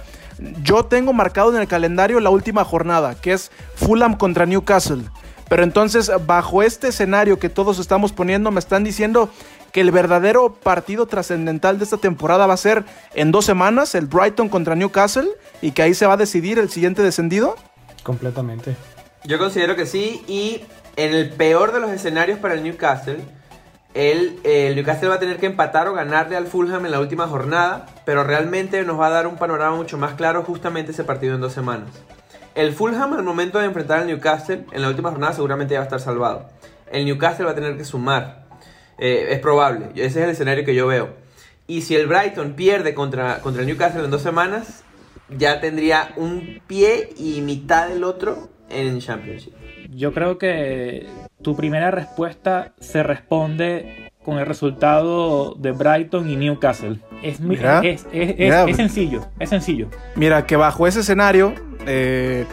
Yo tengo marcado en el calendario la última jornada, que es Fulham contra Newcastle. Pero entonces, bajo este escenario que todos estamos poniendo, me están diciendo que el verdadero partido trascendental de esta temporada va a ser en dos semanas, el Brighton contra Newcastle, y que ahí se va a decidir el siguiente descendido. Completamente. Yo considero que sí, y en el peor de los escenarios para el Newcastle, el, el, Newcastle va a tener que empatar o ganarle al Fulham en la última jornada, pero realmente nos va a dar un panorama mucho más claro justamente ese partido en dos semanas. El Fulham al momento de enfrentar al Newcastle en la última jornada seguramente ya va a estar salvado. El Newcastle va a tener que sumar. Eh, es probable, ese es el escenario que yo veo. Y si el Brighton pierde contra, contra el Newcastle en dos semanas, ya tendría un pie y mitad del otro en Championship. Yo creo que tu primera respuesta se responde con el resultado de Brighton y Newcastle. Es, es, sencillo, es sencillo. Mira, que bajo ese escenario, eh,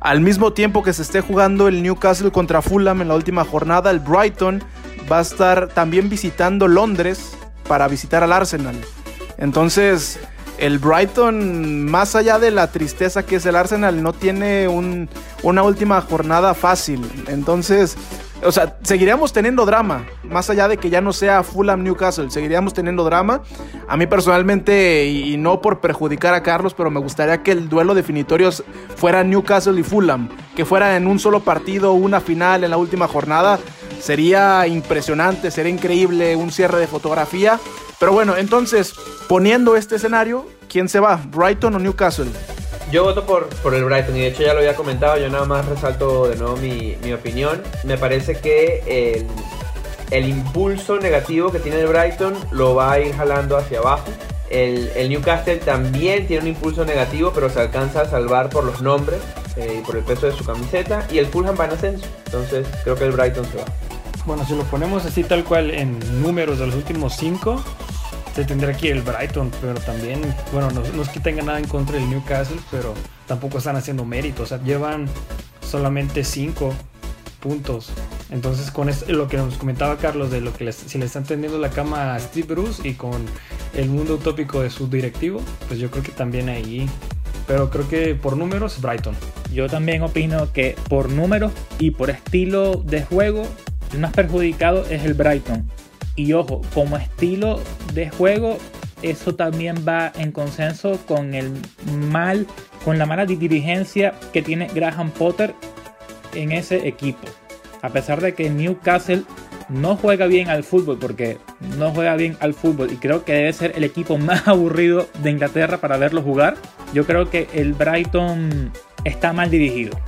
al mismo tiempo que se esté jugando el Newcastle contra Fulham en la última jornada, el Brighton va a estar también visitando Londres para visitar al Arsenal. Entonces, el Brighton, más allá de la tristeza que es el Arsenal, no tiene una última jornada fácil. Entonces, o sea, seguiríamos teniendo drama, más allá de que ya no sea Fulham Newcastle, seguiríamos teniendo drama. A mí personalmente, y, no por perjudicar a Carlos, pero me gustaría que el duelo definitorio fuera Newcastle y Fulham, que fuera en un solo partido, una final en la última jornada. Sería impresionante, sería increíble, un cierre de fotografía. Pero bueno, entonces, poniendo este escenario, ¿quién se va? ¿Brighton o Newcastle? Yo voto por, por el Brighton y de hecho ya lo había comentado, yo nada más resalto de nuevo mi, mi opinión. Me parece que el, el, impulso negativo que tiene el Brighton lo va a ir jalando hacia abajo. El, el, Newcastle también tiene un impulso negativo, pero se alcanza a salvar por los nombres eh, y por el peso de su camiseta. Y el Fulham va en ascenso, entonces creo que el Brighton se va. Bueno, si lo ponemos así tal cual en números de los últimos cinco, se tendría aquí el Brighton, pero también, bueno, no, es que tenga nada en contra del Newcastle, pero tampoco están haciendo mérito, o sea, llevan solamente 5 puntos. Entonces, con lo que nos comentaba Carlos de lo que les, si le están tendiendo la cama a Steve Bruce y con el mundo utópico de su directivo, pues yo creo que también ahí. Pero creo que por números, Brighton. Yo también opino que por números y por estilo de juego, el más perjudicado es el Brighton. Y ojo, como estilo de juego, eso también va en consenso con el mal, con la mala dirigencia que tiene Graham Potter en ese equipo. A pesar de que Newcastle no juega bien al fútbol, porque no juega bien al fútbol y creo que debe ser el equipo más aburrido de Inglaterra para verlo jugar, yo creo que el Brighton está mal dirigido.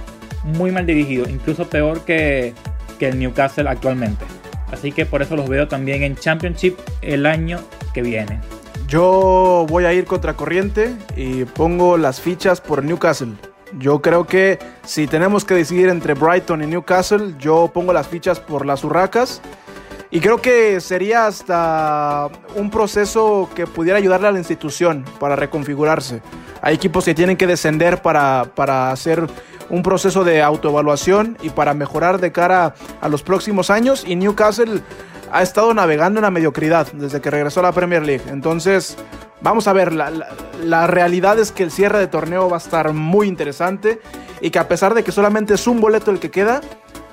Muy mal dirigido, incluso peor que, que el Newcastle actualmente. Así que por eso los veo también en Championship el año que viene. Yo voy a ir contra corriente y pongo las fichas por Newcastle. Yo creo que si tenemos que decidir entre Brighton y Newcastle, yo pongo las fichas por las Urracas. Y creo que sería hasta un proceso que pudiera ayudarle a la institución para reconfigurarse. Hay equipos que tienen que descender para, para hacer un proceso de autoevaluación y para mejorar de cara a los próximos años. Y Newcastle ha estado navegando en la mediocridad desde que regresó a la Premier League. Entonces, vamos a ver, la, realidad es que el cierre de torneo va a estar muy interesante y que a pesar de que solamente es un boleto el que queda,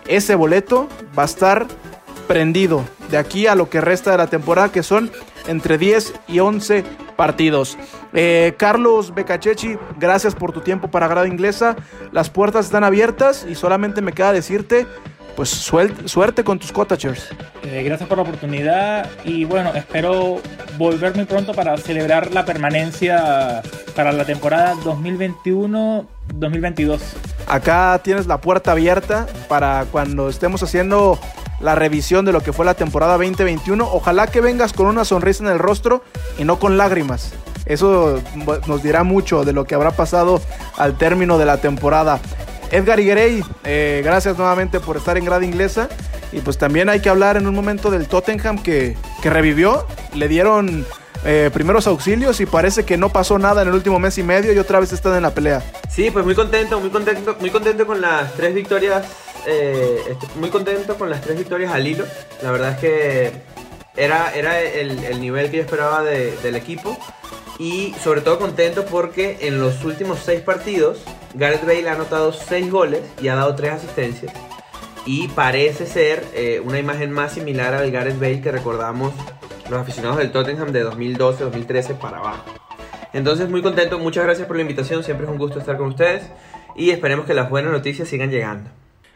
ese boleto va a estar prendido de aquí a lo que resta de la temporada, que son entre 10 y 11 partidos. Eh, Carlos Becachechi, gracias por tu tiempo para Grada Inglesa. Las puertas están abiertas y solamente me queda decirte pues suerte con tus cottagers. Eh, gracias por la oportunidad y bueno, espero volver muy pronto para celebrar la permanencia para la temporada 2021-2022. Acá tienes la puerta abierta para cuando estemos haciendo la revisión de lo que fue la temporada 2021. Ojalá que vengas con una sonrisa en el rostro y no con lágrimas. Eso nos dirá mucho de lo que habrá pasado al término de la temporada. Edgar Iguerey, eh, gracias nuevamente por estar en grada inglesa. Y pues también hay que hablar en un momento del Tottenham que, que revivió. Le dieron eh, primeros auxilios y parece que no pasó nada en el último mes y medio y otra vez están en la pelea. Sí, pues muy contento, muy contento, muy contento con las tres victorias. Eh, muy contento con las tres victorias al hilo. La verdad es que era, era el, nivel que yo esperaba del equipo. Y sobre todo contento porque en los últimos seis partidos Gareth Bale ha anotado 6 goles y ha dado 3 asistencias. Y parece ser eh, una imagen más similar al Gareth Bale que recordamos los aficionados del Tottenham de 2012-2013 para abajo. Entonces muy contento, muchas gracias por la invitación, siempre es un gusto estar con ustedes y esperemos que las buenas noticias sigan llegando.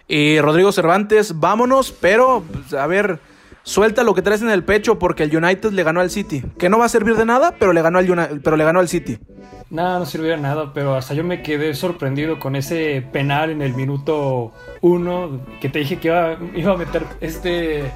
Y Rodrigo Cervantes, vámonos, pero a ver, suelta lo que traes en el pecho porque el United le ganó al City. Que no va a servir de nada, pero le ganó al, pero le ganó al City. Nada, no sirvió de nada, pero hasta yo me quedé sorprendido con ese penal en el minuto uno que te dije que iba, iba a meter este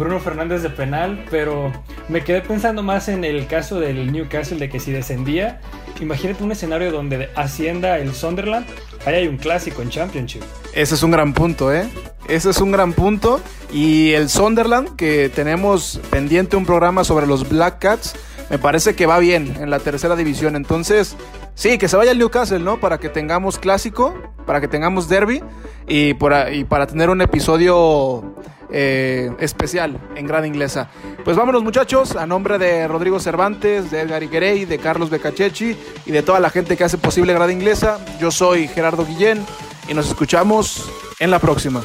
Bruno Fernández de penal, pero me quedé pensando más en el caso del Newcastle de que si descendía, imagínate un escenario donde ascienda el Sunderland, ahí hay un clásico en Championship. Ese es un gran punto, ¿eh? Ese es un gran punto. Y el Sunderland, que tenemos pendiente un programa sobre los Black Cats, me parece que va bien en la tercera división. Entonces, sí, que se vaya el Newcastle, ¿no? Para que tengamos clásico, para que tengamos derby y, para tener un episodio eh, especial en Gran Inglesa. Pues vámonos muchachos, a nombre de Rodrigo Cervantes, de Edgar Iguerey, de Carlos Becachechi y de toda la gente que hace posible Gran Inglesa, yo soy Gerardo Guillén y nos escuchamos en la próxima.